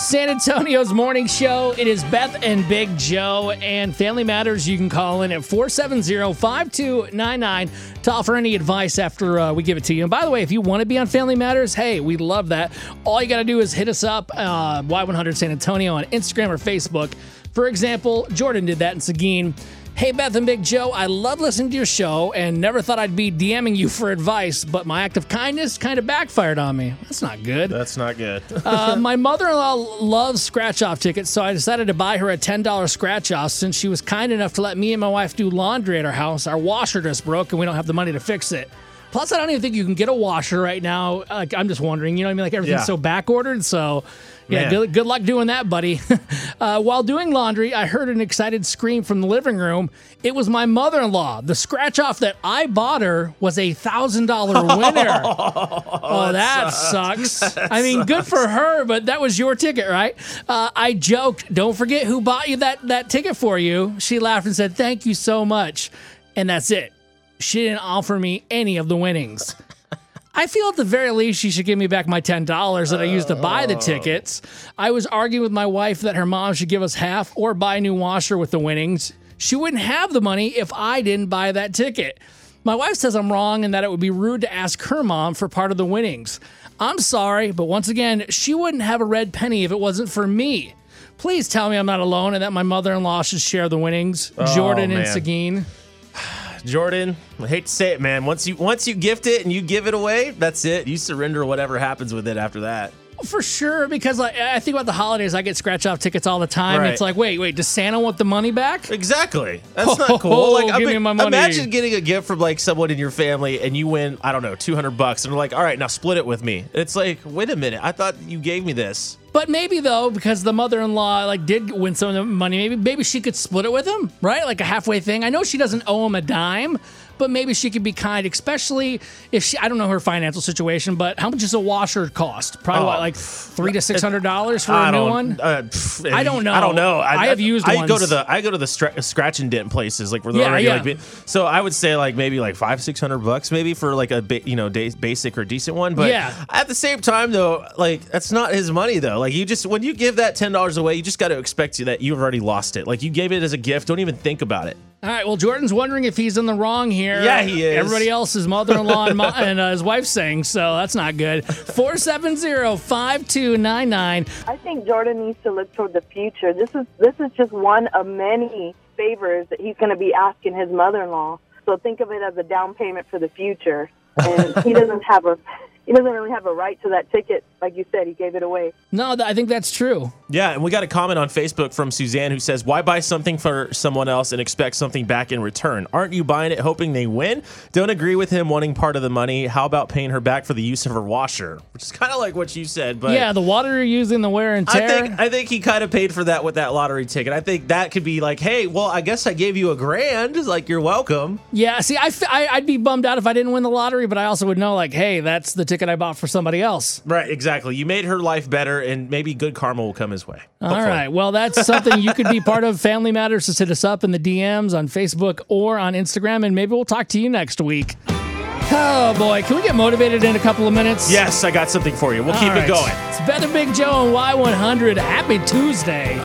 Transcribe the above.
San Antonio's morning show. It is Beth and Big Joe and Family Matters. You can call in at 470-5299 to offer any advice after uh, we give it to you. And by the way, if you want to be on Family Matters, hey, we love that. All you got to do is hit us up, uh, Y100 San Antonio on Instagram or Facebook. For example, Jordan did that in Seguin. Hey, Beth and Big Joe, I love listening to your show and never thought I'd be DMing you for advice, but my act of kindness kind of backfired on me. That's not good. That's not good. uh, my mother in law loves scratch off tickets, so I decided to buy her a $10 scratch off since she was kind enough to let me and my wife do laundry at our house. Our washer just broke and we don't have the money to fix it. Plus, I don't even think you can get a washer right now. Like, I'm just wondering, you know what I mean? Like everything's Yeah. so back ordered. So, yeah, good, good luck doing that, buddy. uh, while doing laundry, I heard an excited scream from the living room. It was my mother in law. The scratch off that I bought her was a thousand dollar winner. oh, that sucks. I mean, good for her, but that was your ticket, right? Uh, I joked, don't forget who bought you that, that ticket for you. She laughed and said, thank you so much. And that's it. She didn't offer me any of the winnings. I feel at the very least she should give me back my ten dollars that I used to buy the oh. tickets. I was arguing with my wife that her mom should give us half or buy a new washer with the winnings. She wouldn't have the money if I didn't buy that ticket. My wife says I'm wrong and that it would be rude to ask her mom for part of the winnings. I'm sorry, but once again, she wouldn't have a red penny if it wasn't for me. Please tell me I'm not alone and that my mother-in-law should share the winnings. Oh, Jordan and man. Seguin. Jordan, I hate to say it, man. Once you once you gift it and you give it away, that's it. You surrender whatever happens with it after that. Oh, for sure, because like I think about the holidays, I get scratch off tickets all the time. Right. It's like, wait, wait, does Santa want the money back? Exactly. That's not Oh, cool. Like, give me my money. imagine getting a gift from like someone in your family and you win, I don't know, 200 bucks and they're like, all right, now split it with me. It's like, wait a minute. I thought you gave me this. But maybe though, because the mother-in-law like did win some of the money, maybe maybe she could split it with him, right? Like a halfway thing. I know she doesn't owe him a dime, but maybe she could be kind, especially if she. I don't know her financial situation, but how much does a washer cost? Probably what, Oh. like three to six hundred dollars for a I new one. Uh, pff, I don't know. I don't know. I have used I go to the I go to the stra- scratch and dent places like where they're Yeah, already yeah. like. So I would say like maybe like five six hundred bucks maybe for like a ba- you know day- basic or decent one. But Yeah. at the same time though, like that's not his money though. Like you just when you give that ten dollars away, you just got to expect that you've already lost it. Like you gave it as a gift. Don't even think about it. All right. Well, Jordan's wondering if he's in the wrong here. Yeah, he is. Everybody else, his mother-in-law and, mo- and uh, his wife saying so. That's not good. 470-5299. I think Jordan needs to look toward the future. This is this is just one of many favors that he's going to be asking his mother-in-law. So think of it as a down payment for the future. And he doesn't have a he doesn't really have a right to that ticket, like you said. He gave it away. No, th- I think that's true. Yeah, and we got a comment on Facebook from Suzanne who says, Why buy something for someone else and expect something back in return? Aren't you buying it hoping they win? Don't agree with him wanting part of the money. How about paying her back for the use of her washer? Which is kind of like what you said, but yeah, the water you're using, the wear and I tear. think I think he kind of paid for that with that lottery ticket. I think that could be like, hey, well, I guess I gave you a grand. It's Like you're welcome. yeah, see, I, f- I, I'd be bummed out if I didn't win the lottery, but I also would know, like, hey, that's the ticket I bought for somebody else. Right, exactly. You made her life better, and maybe good karma will come his way. All right. Well, that's something you could be part of. Family Matters. Just hit us up in the DMs on Facebook or on Instagram, and maybe we'll talk to you next week. Oh boy, can we get motivated in a couple of minutes? Yes, I got something for you. We'll keep All it going. It's Beth and Big Joe and Y100. Happy Tuesday.